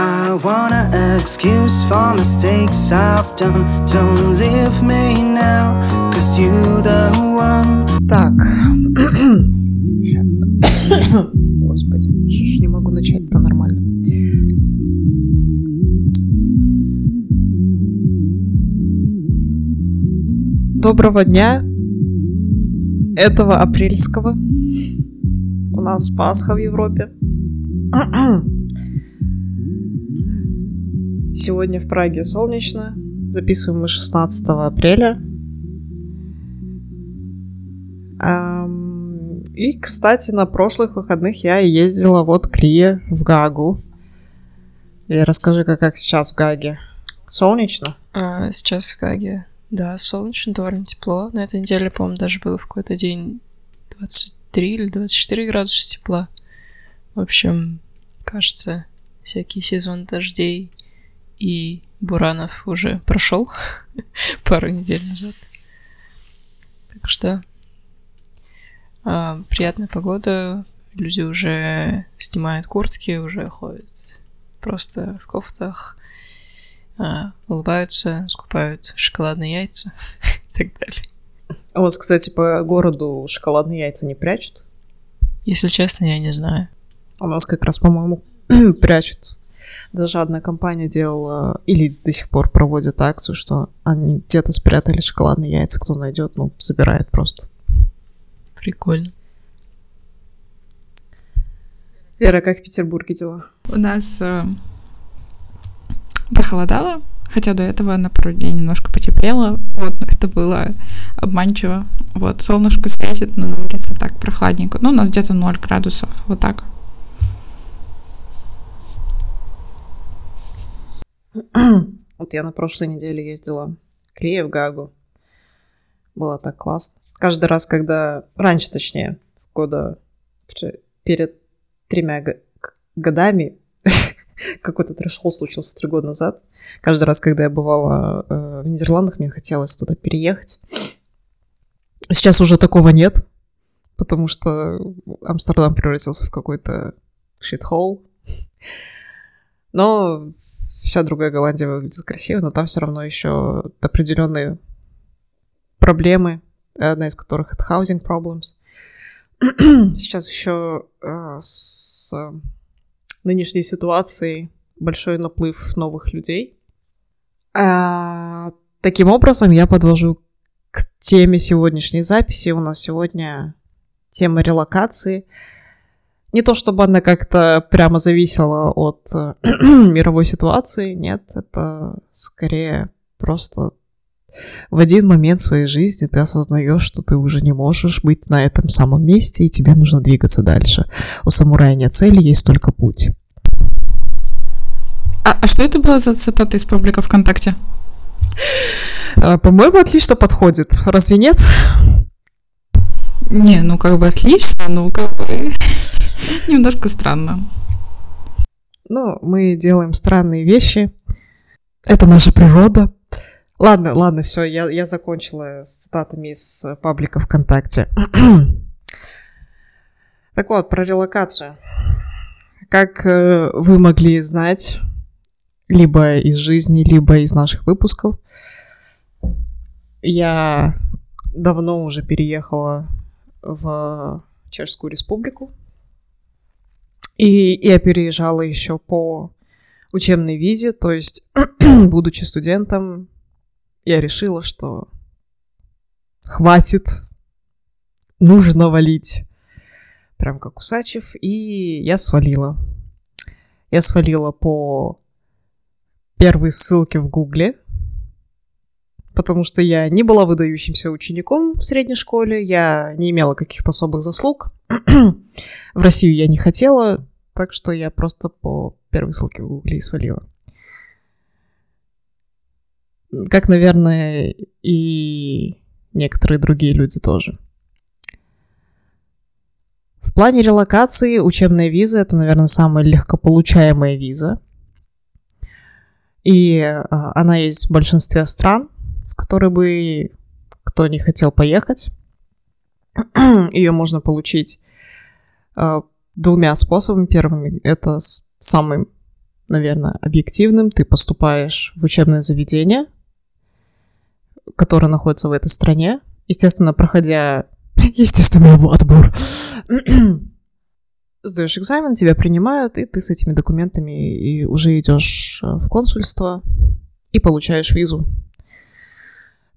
I want an excuse for mistakes I've done. Don't leave me now, cause you the one. Так. Господи, что ж не могу начать-то нормально. Доброго дня. Этого апрельского. У нас Пасха в Европе. Сегодня в Праге солнечно. Записываем мы 16 апреля. И, кстати, на прошлых выходных я ездила вот к Лие в Гагу. И расскажи-ка, как сейчас в Гаге. Солнечно? А, сейчас в Гаге, да, солнечно, довольно тепло. На этой неделе, по-моему, даже было в какой-то день 23 или 24 градуса тепла. В общем, кажется, всякий сезон дождей и буранов уже прошел пару недель назад. Так что а, приятная погода, люди уже снимают куртки, уже ходят просто в кофтах, улыбаются, скупают шоколадные яйца и так далее. А у вас, кстати, по городу шоколадные яйца не прячут? Если честно, я не знаю. У нас как раз, по-моему, прячут. Даже одна компания делала, или до сих пор проводит акцию, что они где-то спрятали шоколадные яйца, кто найдет, ну, забирает просто. Прикольно. Вера, как в Петербурге дела? У нас э, похолодало, хотя до этого на пару дней немножко потеплело. Вот, это было обманчиво. Вот, солнышко светит, но на улице так прохладненько. Ну, у нас где-то 0 градусов, вот так. Вот я на прошлой неделе ездила к Лие в Гагу. Было так классно. Каждый раз, когда... Раньше, точнее, года перед тремя годами какой-то трэш случился три года назад. Каждый раз, когда я бывала э, в Нидерландах, мне хотелось туда переехать. Сейчас уже такого нет, потому что Амстердам превратился в какой-то shithole. Но вся другая Голландия выглядит красиво, но там все равно еще определенные проблемы, одна из которых это housing problems. Сейчас еще э, с нынешней ситуацией большой наплыв новых людей. А, таким образом, я подвожу к теме сегодняшней записи. У нас сегодня тема релокации. Не то чтобы она как-то прямо зависела от э, мировой ситуации, нет, это скорее просто в один момент своей жизни ты осознаешь, что ты уже не можешь быть на этом самом месте, и тебе нужно двигаться дальше. У самурая нет цели, есть только путь. А, а что это было за цитата из паблика ВКонтакте? А, По-моему, отлично подходит. Разве нет? Не, ну как бы отлично, ну как бы немножко странно. Ну, мы делаем странные вещи. Это наша природа. Ладно, ладно, все, я, я закончила с цитатами из паблика ВКонтакте. так вот, про релокацию. Как э, вы могли знать, либо из жизни, либо из наших выпусков, я давно уже переехала в Чешскую Республику. И я переезжала еще по учебной визе, то есть, будучи студентом, я решила, что хватит, нужно валить. Прям как Усачев, и я свалила. Я свалила по первой ссылке в Гугле, потому что я не была выдающимся учеником в средней школе, я не имела каких-то особых заслуг. в Россию я не хотела, так что я просто по первой ссылке в Гугле и свалила. Как, наверное, и некоторые другие люди тоже. В плане релокации учебная виза это, наверное, самая легкополучаемая виза. И а, она есть в большинстве стран, в которые бы кто не хотел поехать. Ее можно получить э, двумя способами. Первым это самым, наверное, объективным. Ты поступаешь в учебное заведение, которое находится в этой стране. Естественно, проходя естественный отбор, сдаешь экзамен, тебя принимают, и ты с этими документами и уже идешь э, в консульство и получаешь визу.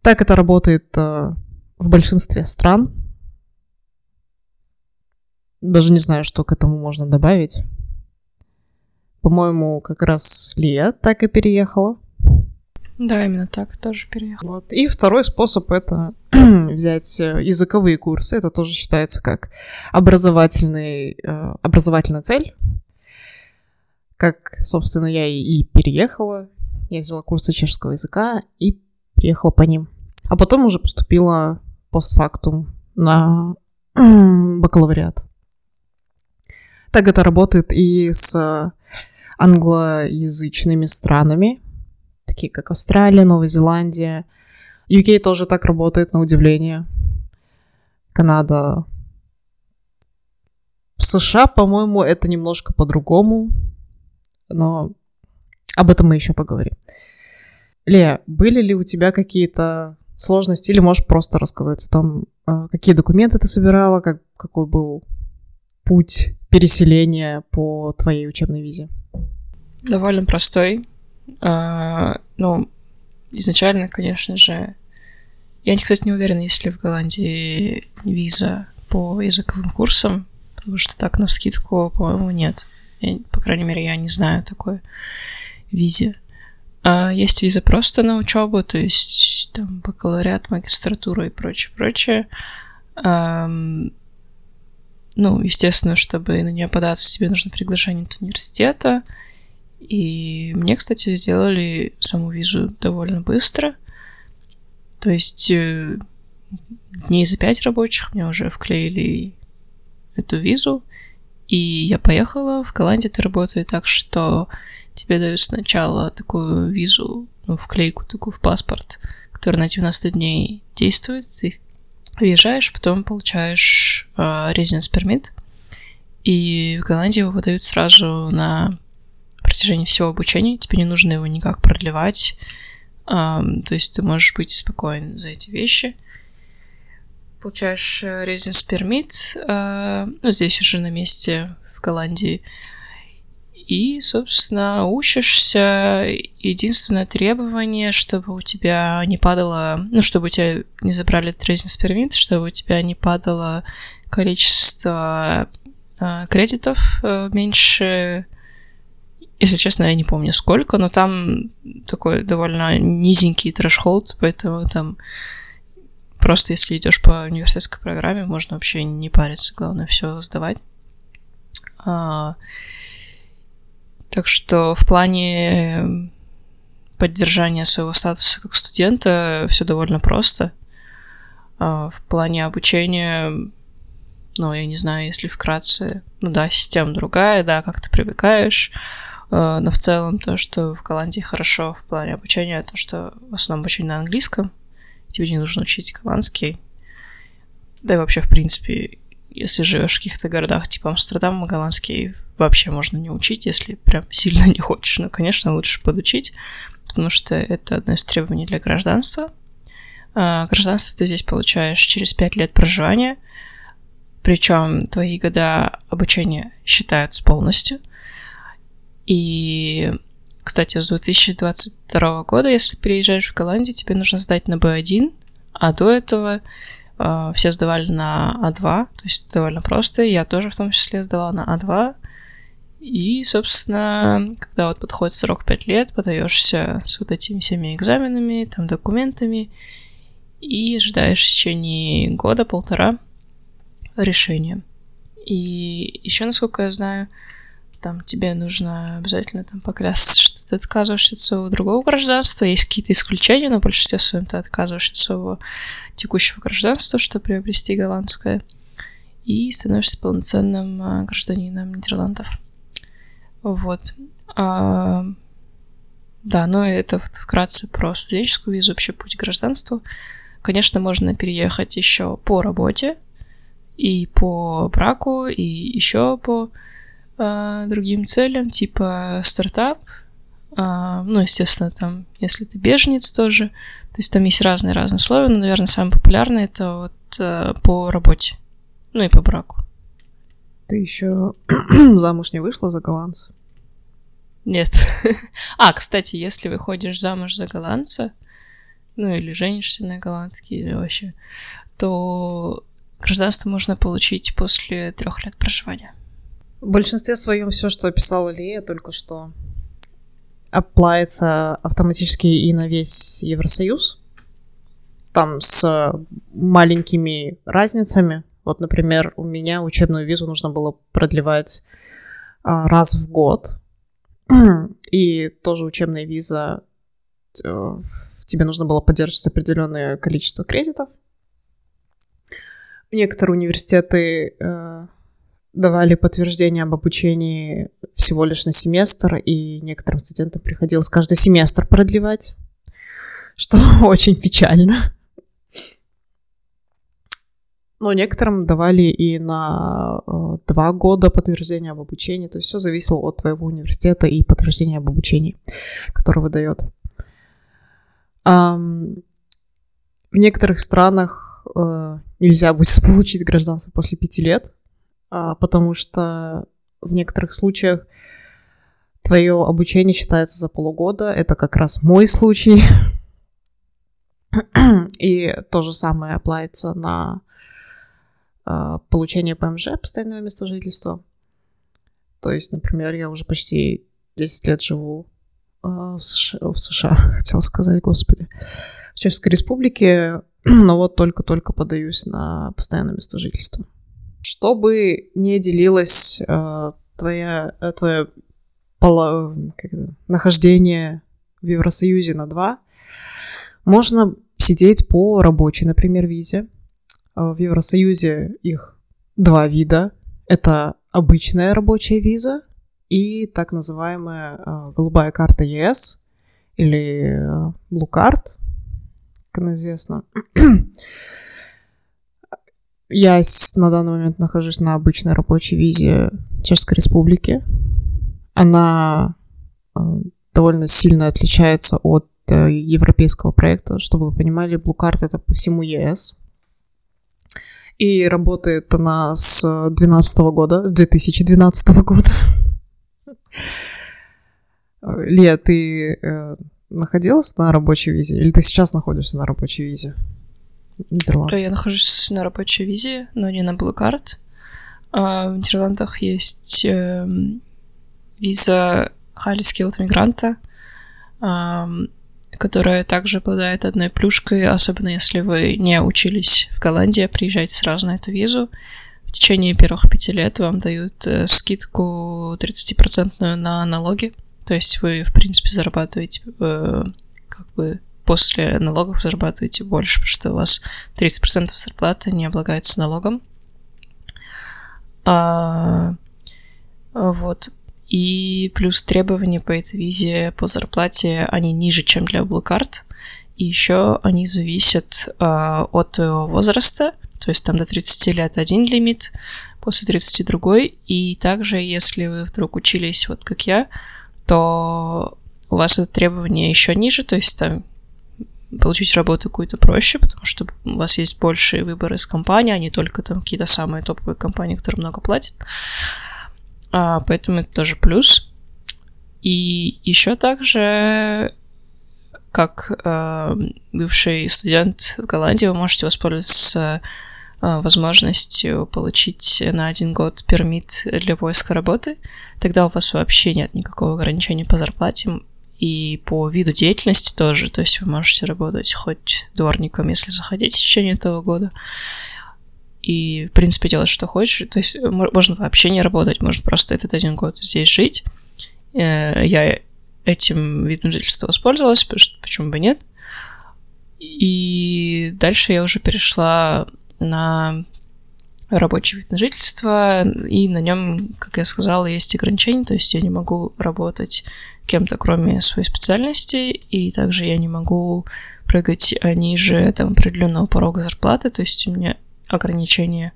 Так это работает э, в большинстве стран. Даже не знаю, что к этому можно добавить. По-моему, как раз Лия так и переехала. Да, именно так тоже переехал. Вот. И второй способ это взять э, языковые курсы. Это тоже считается как образовательный, э, образовательная цель. Как, собственно, я и переехала. Я взяла курсы чешского языка и приехала по ним. А потом уже поступила постфактум на бакалавриат. Так это работает и с англоязычными странами, такие как Австралия, Новая Зеландия. UK тоже так работает, на удивление. Канада. В США, по-моему, это немножко по-другому, но об этом мы еще поговорим. Лея, были ли у тебя какие-то сложности, или можешь просто рассказать о том, э, какие документы ты собирала, как, какой был путь переселения по твоей учебной визе? Довольно простой. А, ну, изначально, конечно же, я, кстати, не уверена, есть ли в Голландии виза по языковым курсам, потому что так на вскидку, по-моему, нет. Я, по крайней мере, я не знаю такой визе. А есть виза просто на учебу, то есть там бакалавриат, магистратура и прочее, прочее. Um, ну, естественно, чтобы на нее податься, тебе нужно приглашение от университета. И мне, кстати, сделали саму визу довольно быстро. То есть э, дней за пять рабочих мне уже вклеили эту визу. И я поехала. В Голландии это работает так, что тебе дают сначала такую визу, ну, вклейку такую в паспорт, которая на 90 дней действует. Ты въезжаешь, потом получаешь э, residence permit. И в Голландии его выдают сразу на протяжении всего обучения, тебе не нужно его никак продлевать, um, то есть ты можешь быть спокоен за эти вещи. Получаешь э, residence permit, uh, ну, здесь уже на месте в Голландии, и, собственно, учишься. Единственное требование, чтобы у тебя не падало, ну, чтобы у тебя не забрали residence permit, чтобы у тебя не падало количество uh, кредитов uh, меньше если честно, я не помню сколько, но там такой довольно низенький трэш-холд, поэтому там просто если идешь по университетской программе, можно вообще не париться, главное все сдавать. А, так что в плане поддержания своего статуса как студента все довольно просто. А, в плане обучения, ну, я не знаю, если вкратце, ну да, система другая, да, как ты привыкаешь, но в целом то, что в Голландии хорошо в плане обучения, то, что в основном обучение на английском, тебе не нужно учить голландский. Да и вообще, в принципе, если живешь в каких-то городах типа Амстердама, голландский вообще можно не учить, если прям сильно не хочешь. Но, конечно, лучше подучить, потому что это одно из требований для гражданства. А, гражданство ты здесь получаешь через 5 лет проживания, причем твои года обучения считаются полностью – и, кстати, с 2022 года, если переезжаешь в Голландию, тебе нужно сдать на B1, а до этого э, все сдавали на А2, то есть довольно просто. Я тоже в том числе сдала на А2. И, собственно, когда вот подходит срок 5 лет, подаешься с вот этими всеми экзаменами, там, документами, и ожидаешь в течение года-полтора решения. И еще, насколько я знаю, там тебе нужно обязательно там поклясться, что ты отказываешься от своего другого гражданства. Есть какие-то исключения, но в большинстве своем ты отказываешься от своего текущего гражданства, чтобы приобрести голландское, и становишься полноценным а, гражданином Нидерландов. Вот. А, да, ну это вкратце про студенческую визу, вообще путь к гражданству. Конечно, можно переехать еще по работе, и по браку, и еще по э, другим целям, типа стартап. Э, ну, естественно, там, если ты беженец тоже. То есть там есть разные-разные условия, но, наверное, самое популярное это вот э, по работе, ну и по браку. Ты еще замуж не вышла за голландца? Нет. а, кстати, если выходишь замуж за голландца, ну или женишься на голландке, или вообще, то гражданство можно получить после трех лет проживания. В большинстве своем все, что описала Лия только что, оплается автоматически и на весь Евросоюз. Там с маленькими разницами. Вот, например, у меня учебную визу нужно было продлевать а, раз в год. И тоже учебная виза э, тебе нужно было поддерживать определенное количество кредитов. Некоторые университеты э, давали подтверждение об обучении всего лишь на семестр, и некоторым студентам приходилось каждый семестр продлевать, что очень печально. Но некоторым давали и на э, два года подтверждения об обучении. То есть все зависело от твоего университета и подтверждения об обучении, которое выдает. В некоторых странах uh, нельзя будет получить гражданство после пяти лет, потому что в некоторых случаях твое обучение считается за полугода. Это как раз мой случай. И то же самое оплается на uh, получение ПМЖ, постоянного места жительства. То есть, например, я уже почти 10 лет живу а, в США, хотел сказать, господи, в Чешской Республике, но вот только-только подаюсь на постоянное место жительства. Чтобы не делилось э, твоя, э, твое поло, как нахождение в Евросоюзе на два, можно сидеть по рабочей, например, визе. В Евросоюзе их два вида. Это обычная рабочая виза, и так называемая э, голубая карта ЕС или э, Blue Card, как она известна. Я на данный момент нахожусь на обычной рабочей визе Чешской Республики. Она э, довольно сильно отличается от э, европейского проекта. Чтобы вы понимали, Card это по всему ЕС. И работает она с 2012 года, с 2012 года. Лия, ты э, находилась на рабочей визе? Или ты сейчас находишься на рабочей визе? Нидерланд. Я нахожусь на рабочей визе, но не на Blue Card. А в Нидерландах есть э, виза Highly Skilled мигранта, э, которая также обладает одной плюшкой, особенно если вы не учились в Голландии, а приезжаете сразу на эту визу в течение первых пяти лет вам дают э, скидку 30% на налоги. То есть вы, в принципе, зарабатываете э, как бы после налогов зарабатываете больше, потому что у вас 30% зарплаты не облагается налогом. А, вот. И плюс требования по этой визе по зарплате, они ниже, чем для Blue Card. И еще они зависят а, от твоего возраста. То есть там до 30 лет один лимит, после 30 другой. И также, если вы вдруг учились вот как я, то у вас это требование еще ниже, то есть там получить работу какую-то проще, потому что у вас есть больше выбор из компании, а не только там какие-то самые топовые компании, которые много платят. А, поэтому это тоже плюс. И еще также как э, бывший студент в Голландии, вы можете воспользоваться Э, возможностью получить на один год пермит для поиска работы, тогда у вас вообще нет никакого ограничения по зарплате и по виду деятельности тоже. То есть вы можете работать хоть дворником, если захотите в течение этого года. И, в принципе, делать, что хочешь. То есть можно вообще не работать, можно просто этот один год здесь жить. Э, я этим видом жительства воспользовалась, почему бы нет. И дальше я уже перешла на рабочий вид на жительство, и на нем, как я сказала, есть ограничения, то есть я не могу работать кем-то, кроме своей специальности, и также я не могу прыгать ниже там, определенного порога зарплаты, то есть у меня ограничения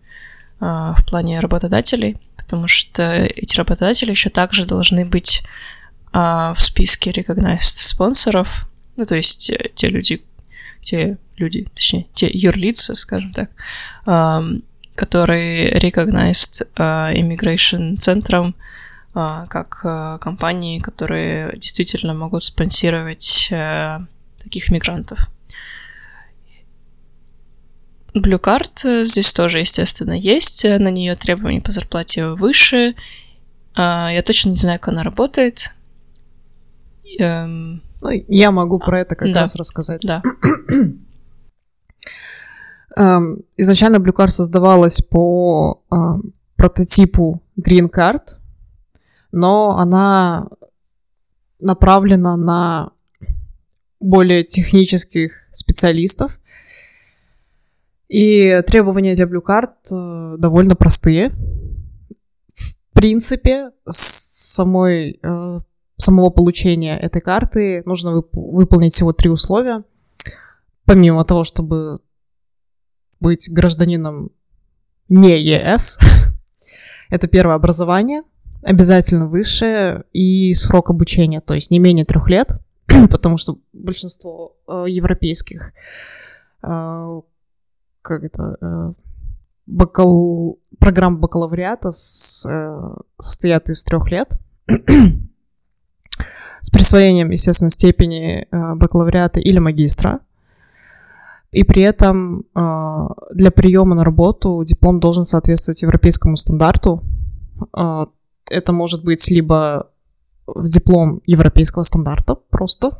в плане работодателей, потому что эти работодатели еще также должны быть в списке recognized спонсоров, ну, то есть те люди, те люди, точнее, те юрлица, скажем так, которые recognized immigration центром как компании, которые действительно могут спонсировать таких мигрантов. Blue Card здесь тоже, естественно, есть. На нее требования по зарплате выше. Я точно не знаю, как она работает. Эм... Ну, я могу про это как да. раз рассказать. Да. Эм, изначально Blue Card создавалась по прототипу Green Card, но она направлена на более технических специалистов. И требования для Card э, довольно простые. В принципе, с самой, э, самого получения этой карты нужно вып- выполнить всего три условия. Помимо того, чтобы быть гражданином не ЕС, это первое образование, обязательно высшее и срок обучения, то есть не менее трех лет, потому что большинство э, европейских э, как это э, бакал... программ бакалавриата с, э, состоят из трех лет с присвоением, естественно, степени э, бакалавриата или магистра. И при этом э, для приема на работу диплом должен соответствовать европейскому стандарту. Э, это может быть либо диплом европейского стандарта просто.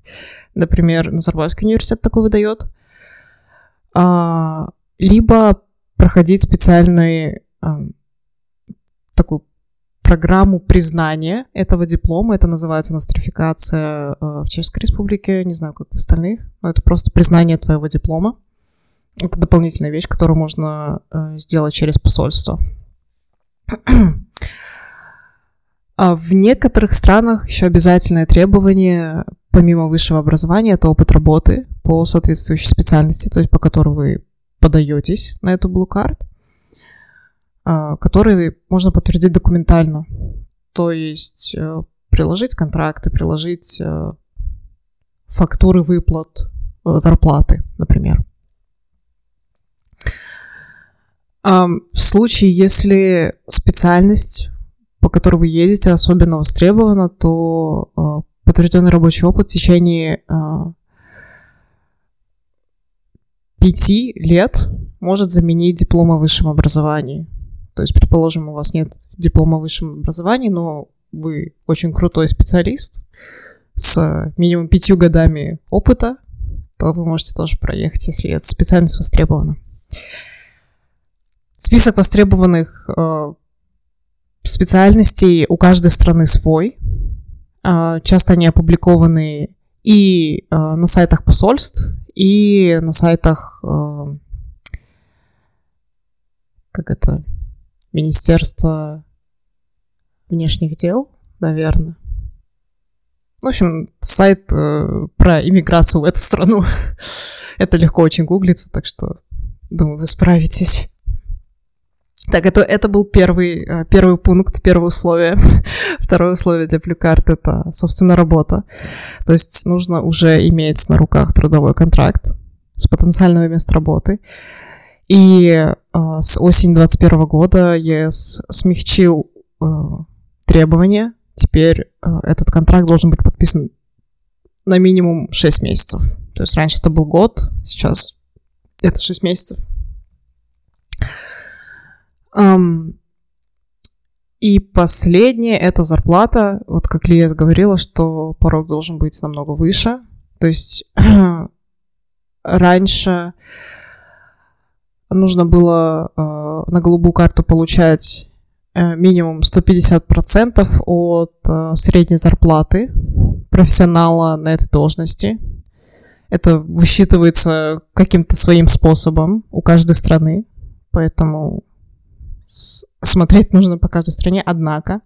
Например, Назарбаевский университет такой выдает. А, либо проходить специальную а, такую программу признания этого диплома. Это называется нострификация а, в Чешской Республике. Не знаю, как в остальных, но это просто признание твоего диплома. Это дополнительная вещь, которую можно а, сделать через посольство. А в некоторых странах еще обязательное требование, помимо высшего образования, это опыт работы по соответствующей специальности, то есть по которой вы подаетесь на эту Blue Card, а, который можно подтвердить документально. То есть э, приложить контракты, приложить э, фактуры выплат, э, зарплаты, например. В случае, если специальность по которой вы едете, особенно востребована, то э, подтвержденный рабочий опыт в течение э, пяти лет может заменить диплом о высшем образовании. То есть, предположим, у вас нет диплома о высшем образовании, но вы очень крутой специалист с минимум пятью годами опыта, то вы можете тоже проехать, если эта специальность востребована. Список востребованных э, специальностей у каждой страны свой. А, часто они опубликованы и а, на сайтах посольств, и на сайтах, а, как это, Министерства внешних дел, наверное. В общем, сайт э, про иммиграцию в эту страну. это легко очень гуглится, так что, думаю, вы справитесь. Так, это, это был первый, э, первый пункт, первое условие. Второе условие для плюкарт — это, собственно, работа. То есть нужно уже иметь на руках трудовой контракт с потенциального места работы. И э, с осени 2021 года ЕС смягчил э, требования. Теперь э, этот контракт должен быть подписан на минимум 6 месяцев. То есть раньше это был год, сейчас это 6 месяцев. И последнее — это зарплата. Вот как Лия говорила, что порог должен быть намного выше. То есть раньше нужно было э, на голубую карту получать э, минимум 150% от э, средней зарплаты профессионала на этой должности. Это высчитывается каким-то своим способом у каждой страны, поэтому смотреть нужно по каждой стране, однако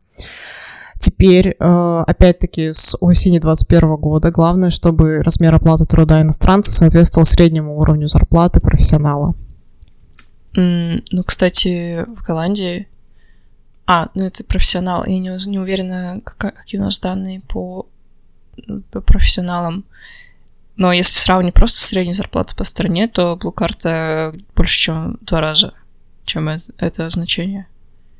Теперь, э, опять-таки, с осени 2021 года главное, чтобы размер оплаты труда иностранца соответствовал среднему уровню зарплаты профессионала. М, Ну, кстати, в Голландии... А, ну это профессионал. Я не, не уверена, кака- какие у нас данные по, по профессионалам. Но если сравнить просто среднюю зарплату по стране, то Blue Card больше, чем в два раза, чем это значение.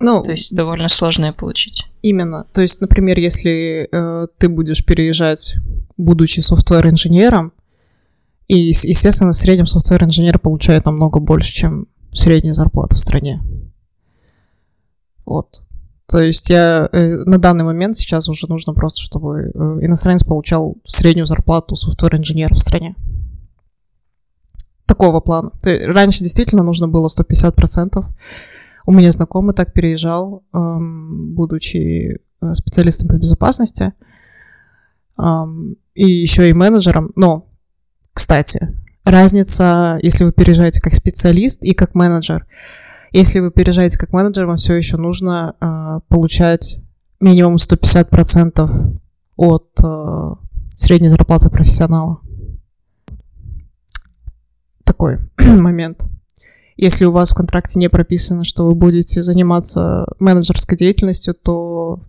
Ну, То есть довольно сложно её получить. Именно. То есть, например, если э, ты будешь переезжать, будучи софтвер-инженером, и, естественно, в среднем софтвер-инженер получает намного больше, чем средняя зарплата в стране. Вот. То есть я э, на данный момент сейчас уже нужно просто, чтобы э, иностранец получал среднюю зарплату софтвер-инженера в стране. Такого плана. Раньше действительно нужно было 150%. У меня знакомый так переезжал, будучи э, специалистом по безопасности, и еще и менеджером. Но, кстати, разница, если вы переезжаете как специалист и как менеджер. Если вы переезжаете как менеджер, вам все еще нужно э, получать минимум 150% от э, средней зарплаты профессионала. Такой момент. Если у вас в контракте не прописано, что вы будете заниматься менеджерской деятельностью, то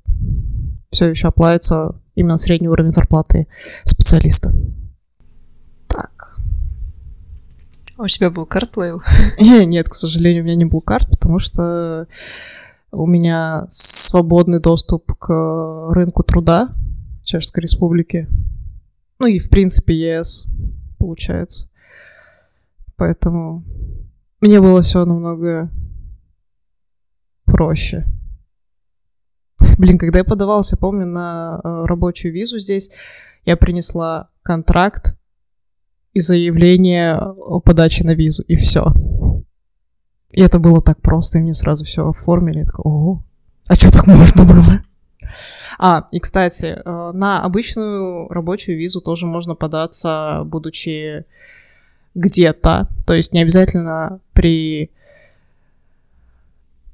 все еще оплавится именно средний уровень зарплаты специалиста. Так. А у тебя был картлейл? Нет, к сожалению, у меня не был карт, потому что у меня свободный доступ к рынку труда Чешской Республики. Ну и, в принципе, ЕС, получается. Поэтому мне было все намного проще. Блин, когда я подавался, помню, на э, рабочую визу здесь, я принесла контракт и заявление о подаче на визу, и все. И это было так просто, и мне сразу все оформили. Я такая, ого, а что так можно было? А, и, кстати, э, на обычную рабочую визу тоже можно податься, будучи где-то. То есть не обязательно при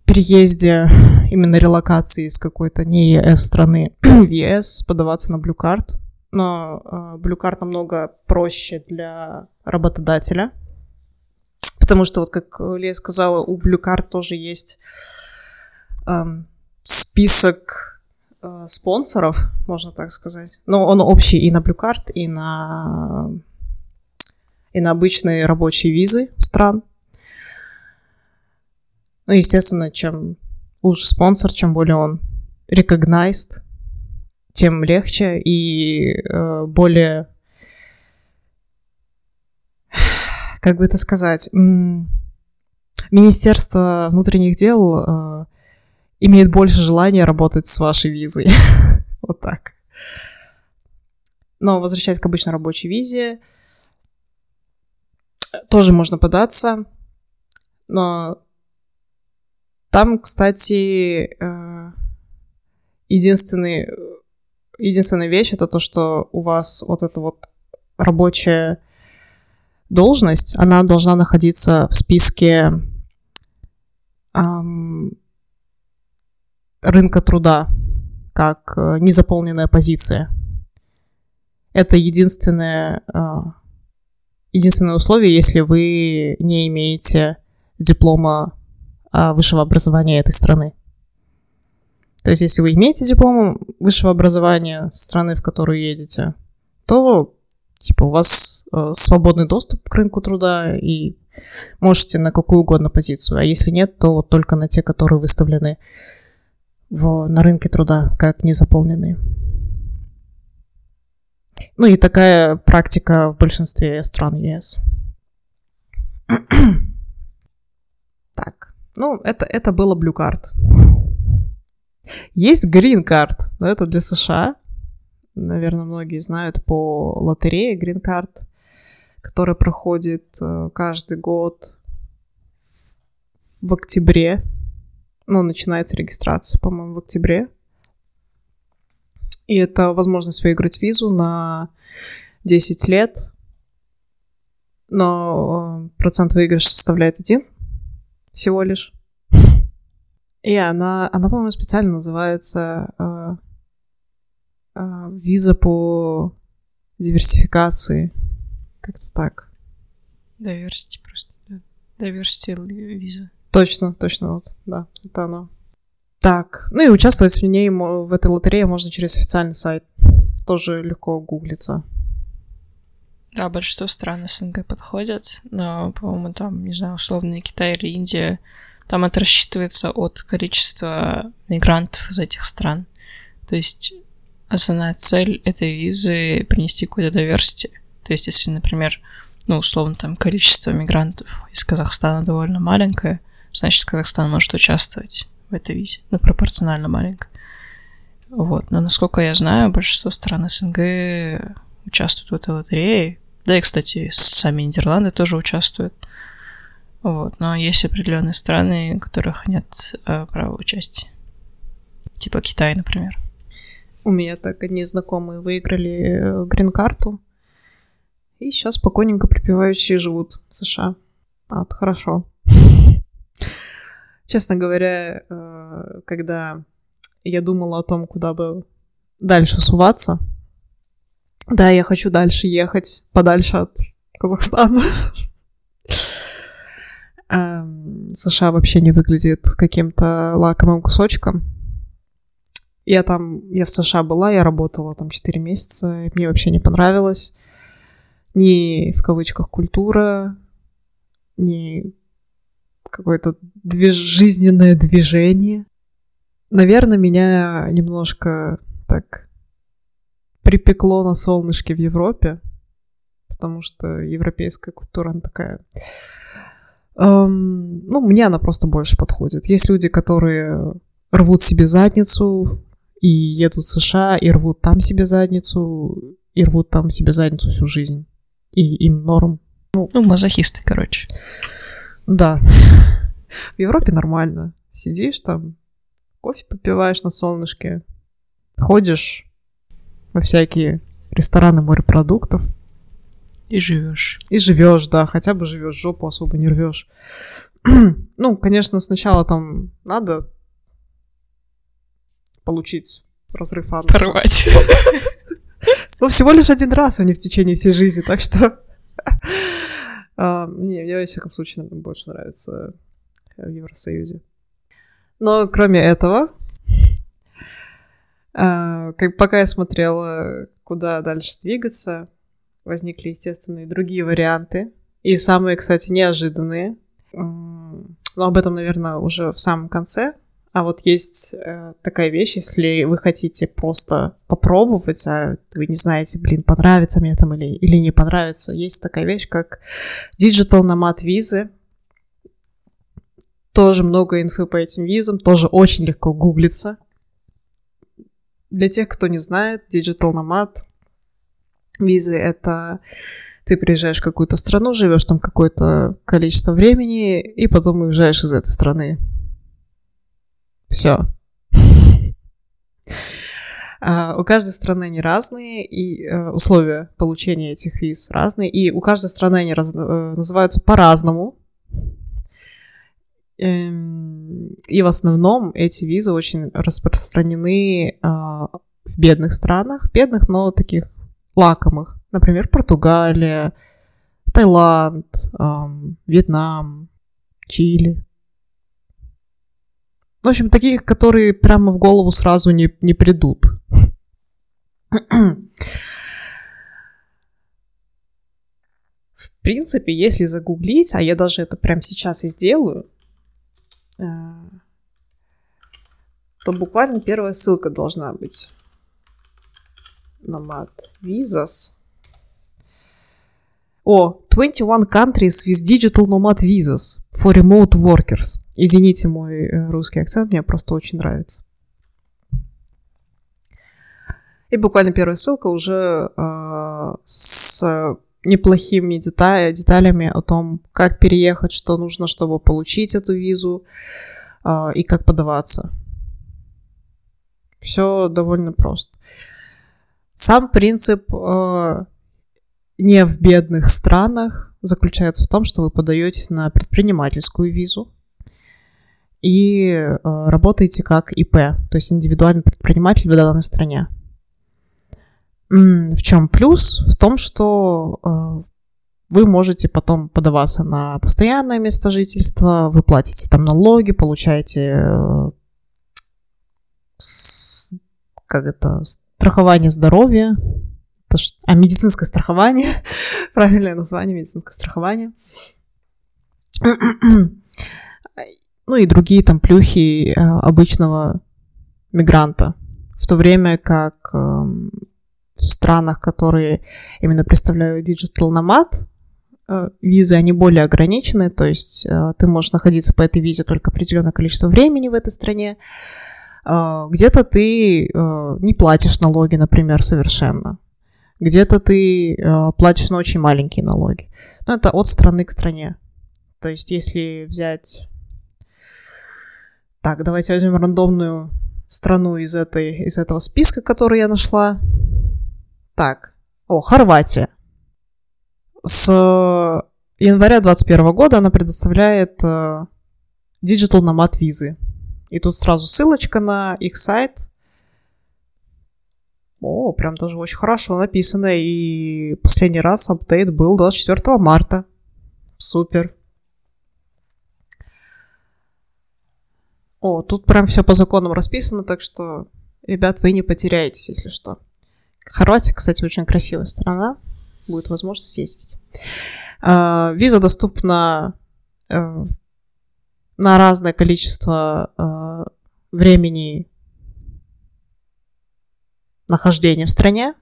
переезде, именно релокации из какой-то не ЕС страны в ЕС подаваться на Blue Card. Но э, Blue Card намного проще для работодателя. Потому что, вот как Лея сказала, у Blue Card тоже есть эм, список э, спонсоров, можно так сказать. Но он общий и на Blue Card, и на и на обычные рабочие визы стран. Ну, естественно, чем лучше спонсор, чем более он recognized, тем легче и э, более, как бы это сказать, Министерство внутренних дел э, имеет больше желания работать с вашей визой. вот так. Но возвращаясь к обычной рабочей визе, тоже можно податься, но там, кстати, э, единственный, единственная вещь это то, что у вас вот эта вот рабочая должность, она должна находиться в списке эм, рынка труда как э, незаполненная позиция. Это единственное, э, единственное условие, если вы не имеете диплома а, высшего образования этой страны. То есть, если вы имеете диплом высшего образования страны, в которую едете, то типа у вас э, свободный доступ к рынку труда и можете на какую угодно позицию. А если нет, то только на те, которые выставлены в, на рынке труда как незаполненные. Ну и такая практика в большинстве стран ЕС. так, ну это, это было Blue Card. Есть Green Card, но это для США. Наверное, многие знают по лотерее Green Card, которая проходит э, каждый год в октябре. Ну, начинается регистрация, по-моему, в октябре. И это возможность выиграть визу на 10 лет. Но э, процент выигрыша составляет один всего лишь. И она, она по-моему, специально называется э, э, виза по диверсификации. Как-то так. Diversity просто. Diversity виза. Точно, точно, вот, да, это оно. Так, ну и участвовать в ней, в этой лотерее можно через официальный сайт. Тоже легко гуглится. Да, большинство стран СНГ подходят, но, по-моему, там, не знаю, условно Китай или Индия, там это рассчитывается от количества мигрантов из этих стран. То есть основная цель этой визы — принести какой-то diversity. То есть если, например, ну, условно, там количество мигрантов из Казахстана довольно маленькое, значит, Казахстан может участвовать в этой визе, ну, пропорционально маленькое. Вот. Но, насколько я знаю, большинство стран СНГ участвуют в этой лотерее. Да и, кстати, сами Нидерланды тоже участвуют. Вот. Но есть определенные страны, у которых нет э, права участия. Типа Китай, например. У меня так одни знакомые выиграли э, грин-карту. И сейчас спокойненько припевающие живут в США. А, вот, хорошо. Честно говоря, э, когда я думала о том, куда бы дальше суваться, да, я хочу дальше ехать, подальше от Казахстана. Эм, США вообще не выглядит каким-то лакомым кусочком. Я там, я в США была, я работала там 4 месяца, и мне вообще не понравилось. Ни в кавычках культура, ни какое-то движ... жизненное движение. Наверное, меня немножко так припекло на солнышке в Европе, потому что европейская культура, она такая... Эм, ну, мне она просто больше подходит. Есть люди, которые рвут себе задницу и едут в США, и рвут там себе задницу, и рвут там себе задницу всю жизнь. И им норм. Ну, мазохисты, короче. Да. В Европе нормально. Сидишь там, кофе попиваешь на солнышке, ходишь во всякие рестораны морепродуктов. И живешь. И живешь, да, хотя бы живешь, жопу особо не рвешь. ну, конечно, сначала там надо получить разрыв ануса. Порвать. Ну, всего лишь один раз, а не в течение всей жизни, так что... а, не, мне, во всяком случае, наверное, больше нравится в Евросоюзе. Но кроме этого, а, как, пока я смотрела, куда дальше двигаться, возникли, естественно, и другие варианты. И самые, кстати, неожиданные. Но об этом, наверное, уже в самом конце. А вот есть э, такая вещь, если вы хотите просто попробовать, а вы не знаете, блин, понравится мне там или, или не понравится, есть такая вещь, как Digital Nomad визы. Тоже много инфы по этим визам, тоже очень легко гуглиться. Для тех, кто не знает, Digital Nomad визы — это ты приезжаешь в какую-то страну, живешь там какое-то количество времени, и потом уезжаешь из этой страны. Все. у каждой страны они разные, и э, условия получения этих виз разные, и у каждой страны они раз- э, называются по-разному. Эм, И в основном эти визы очень распространены а, в бедных странах, бедных, но таких лакомых. Например, Португалия, Таиланд, ам, Вьетнам, Чили. В общем, таких, которые прямо в голову сразу не, не придут. В принципе, если загуглить, а я даже это прямо сейчас и сделаю, э, то буквально первая ссылка должна быть. Nomad Visas. О, 21 countries with digital nomad visas for remote workers. Извините мой э, русский акцент, мне просто очень нравится. И буквально первая ссылка уже э, с неплохими деталя- деталями о том, как переехать, что нужно, чтобы получить эту визу э, и как подаваться. Все довольно просто. Сам принцип э, не в бедных странах заключается в том, что вы подаетесь на предпринимательскую визу и э, работаете как ИП, то есть индивидуальный предприниматель в данной стране. В чем плюс? В том, что э, вы можете потом подаваться на постоянное место жительства, вы платите там налоги, получаете э, как это, страхование здоровья, а медицинское страхование, правильное название медицинское страхование. ну и другие там плюхи э, обычного мигранта. В то время как э, в странах, которые именно представляют Digital Nomad, э, визы, они более ограничены, то есть э, ты можешь находиться по этой визе только определенное количество времени в этой стране. Где-то ты не платишь налоги, например, совершенно. Где-то ты платишь на очень маленькие налоги. Но это от страны к стране. То есть если взять так, давайте возьмем рандомную страну из, этой, из этого списка, который я нашла. Так, о, Хорватия. С января 2021 года она предоставляет э, Digital Nomad визы. И тут сразу ссылочка на их сайт. О, прям даже очень хорошо написано. И последний раз апдейт был 24 марта. Супер. О, тут прям все по законам расписано, так что, ребят, вы не потеряетесь, если что. Хорватия, кстати, очень красивая страна. Будет возможность съездить. А, виза доступна э, на разное количество э, времени нахождения в стране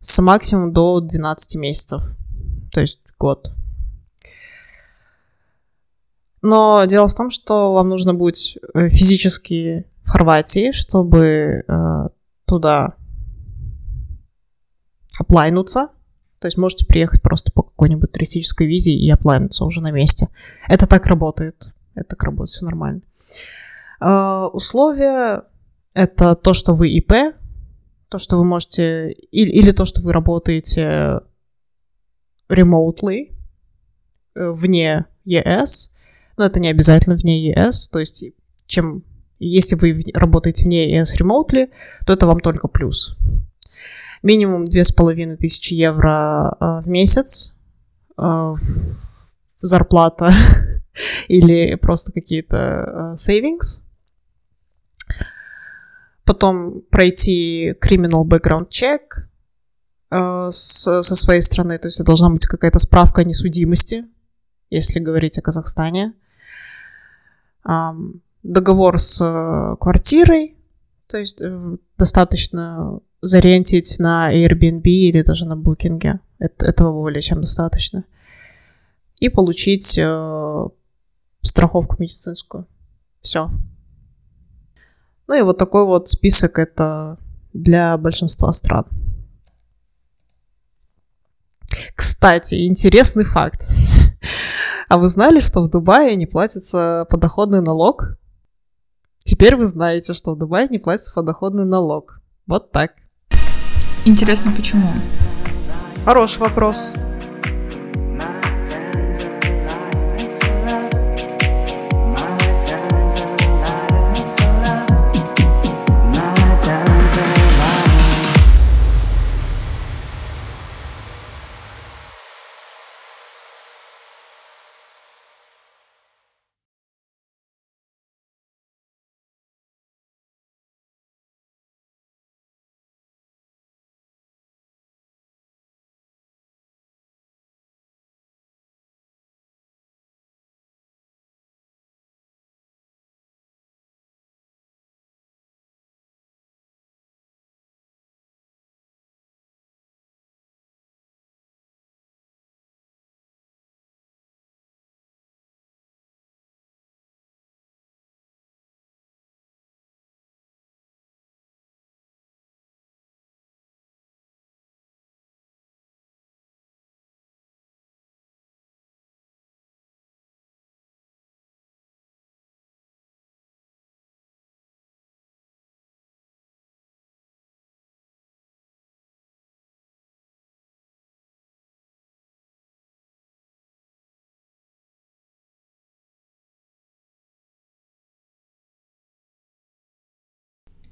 с максимум до 12 месяцев, то есть год. Но дело в том, что вам нужно быть э, физически в Хорватии, чтобы э, туда оплайнуться. То есть можете приехать просто по какой-нибудь туристической визе и оплайнуться уже на месте. Это так работает. Это так работает, все нормально. Э, условия — это то, что вы ИП, то, что вы можете... Или, или то, что вы работаете remotely, э, вне ЕС — но это не обязательно вне ЕС, то есть чем, если вы работаете вне ЕС remotely, то это вам только плюс. Минимум 2500 евро э, в месяц э, зарплата или просто какие-то э, savings. Потом пройти criminal background check со своей стороны, то есть должна быть какая-то справка о несудимости, если говорить о Казахстане договор с э, квартирой, то есть э, достаточно зарентить на Airbnb или даже на Booking. Это, этого более чем достаточно. И получить э, страховку медицинскую. Все. Ну и вот такой вот список это для большинства стран. Кстати, интересный факт. А вы знали, что в Дубае не платится подоходный налог? Теперь вы знаете, что в Дубае не платится подоходный налог. Вот так. Интересно, почему? Хороший вопрос.